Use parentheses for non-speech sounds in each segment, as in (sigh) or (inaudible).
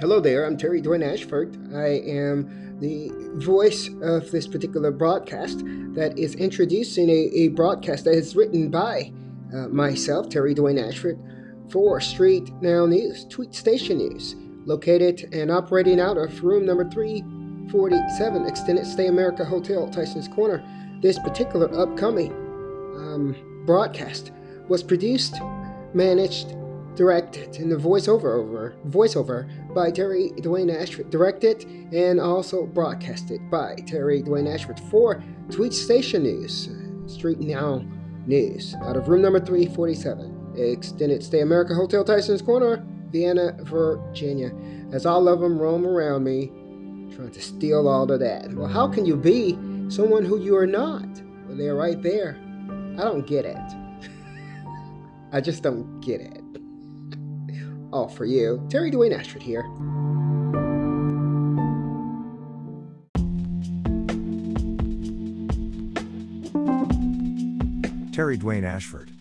Hello there, I'm Terry Dwayne Ashford. I am the voice of this particular broadcast that is introducing a, a broadcast that is written by uh, myself, Terry Dwayne Ashford, for Street Now News, Tweet Station News, located and operating out of room number 347, Extended Stay America Hotel, Tyson's Corner. This particular upcoming um, broadcast was produced, managed, directed in the voiceover over voiceover by Terry Dwayne Ashford, directed and also broadcasted by Terry Dwayne Ashford for Tweet Station News, Street Now News, out of room number 347, Extended Stay America Hotel Tyson's Corner, Vienna, Virginia. As all of them roam around me, trying to steal all of that. Well, how can you be someone who you are not? Well, they're right there. I don't get it. (laughs) I just don't get it. All for you. Terry Dwayne Ashford here. Terry Dwayne Ashford.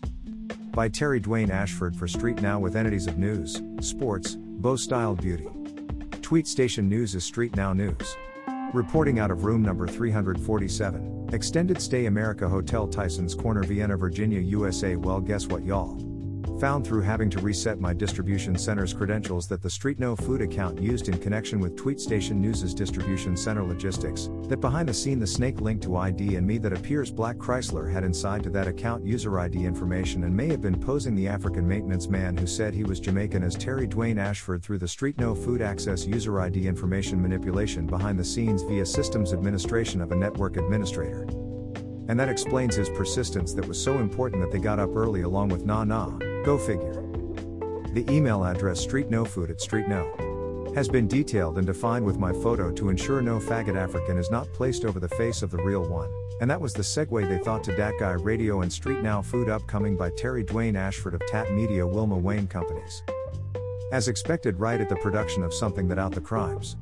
By Terry Dwayne Ashford for Street Now with entities of news, sports, bow styled beauty. Tweet Station News is Street Now News. Reporting out of room number 347, Extended Stay America Hotel Tyson's Corner, Vienna, Virginia, USA. Well, guess what, y'all? Found through having to reset my distribution center's credentials that the Street No Food account used in connection with Tweet Station News's distribution center logistics, that behind the scene the snake link to ID and me that appears Black Chrysler had inside to that account user ID information and may have been posing the African maintenance man who said he was Jamaican as Terry Dwayne Ashford through the Street No Food access user ID information manipulation behind the scenes via systems administration of a network administrator. And that explains his persistence that was so important that they got up early along with Nah Nah. Go figure. The email address streetnofood at streetno has been detailed and defined with my photo to ensure no faggot African is not placed over the face of the real one. And that was the segue they thought to Dat Guy Radio and Street Now Food upcoming by Terry Dwayne Ashford of Tat Media Wilma Wayne Companies. As expected right at the production of something that out the crimes.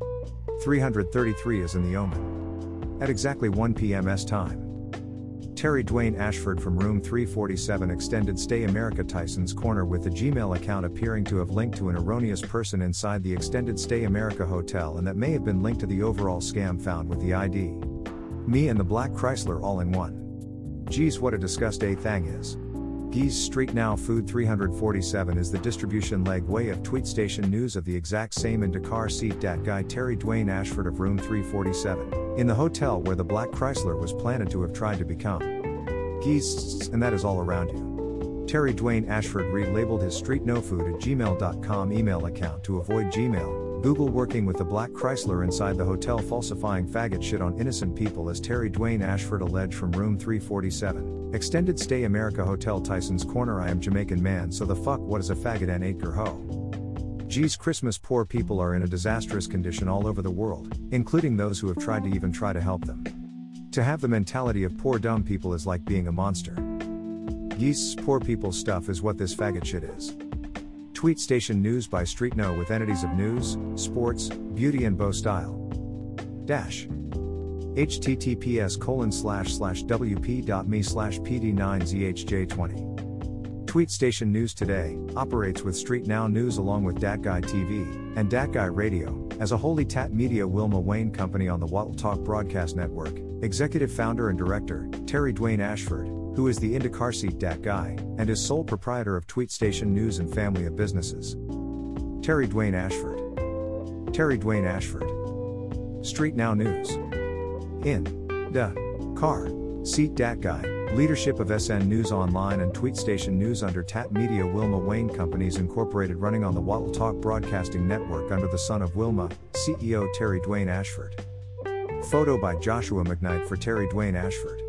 333 is in the omen. At exactly 1 p.m. S time. Terry Dwayne Ashford from room 347 extended stay America Tyson's Corner with the Gmail account appearing to have linked to an erroneous person inside the extended stay America hotel and that may have been linked to the overall scam found with the ID. Me and the black Chrysler all in one. Geez, what a disgust a thing is. Geese Street Now Food 347 is the distribution leg way of tweet station news of the exact same InDaCarSeat dat guy Terry Dwayne Ashford of room 347, in the hotel where the black Chrysler was planted to have tried to become. Geese, and that is all around you. Terry Dwayne Ashford relabeled his street no food at gmail.com email account to avoid Gmail, Google working with the black Chrysler inside the hotel falsifying faggot shit on innocent people as Terry Dwayne Ashford alleged from room 347. Extended stay America Hotel Tyson's Corner I am Jamaican man so the fuck what is a faggot and eight ho. Geez Christmas poor people are in a disastrous condition all over the world, including those who have tried to even try to help them. To have the mentality of poor dumb people is like being a monster. Yeast's poor people stuff is what this faggot shit is. Tweet Station News by Street No with entities of news, sports, beauty and bow style. Dash. https colon slash slash wp.me slash pd9zhj20. Tweet Station News Today operates with Street Now News along with Dat Guy TV and Dat Guy Radio as a wholly Tat Media Wilma Wayne company on the Wattle Talk Broadcast Network. Executive founder and director Terry Dwayne Ashford who is the Indy Car Seat Dat guy, and is sole proprietor of Tweet Station News and Family of Businesses. Terry Dwayne Ashford. Terry Dwayne Ashford. Street Now News. In. Da. Car. Seat Dat guy. Leadership of SN News Online and Tweet Station News under Tat Media Wilma Wayne Companies Incorporated running on the Wattle Talk Broadcasting Network under the son of Wilma, CEO Terry Dwayne Ashford. Photo by Joshua McKnight for Terry Dwayne Ashford.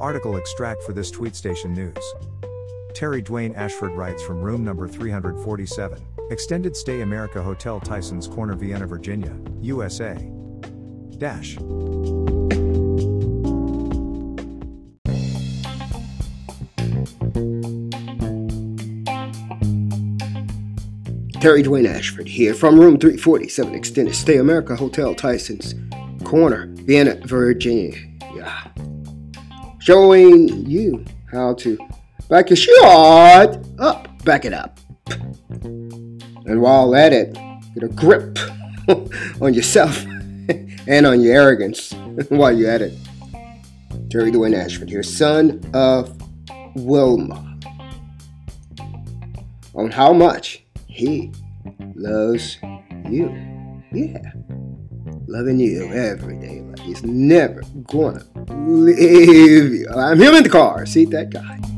Article extract for this tweet station news. Terry Dwayne Ashford writes from room number 347, Extended Stay America Hotel Tyson's Corner, Vienna, Virginia, USA. Dash. Terry Dwayne Ashford here from room 347 Extended Stay America Hotel Tyson's Corner, Vienna, Virginia. Yeah showing you how to back your shot up, back it up. And while at it, get a grip (laughs) on yourself (laughs) and on your arrogance (laughs) while you're at it. Terry Dwayne Ashford here, son of Wilma. On how much he loves you. Yeah. Loving you every day. Like he's never gonna leave. I'm him in the car. See that guy.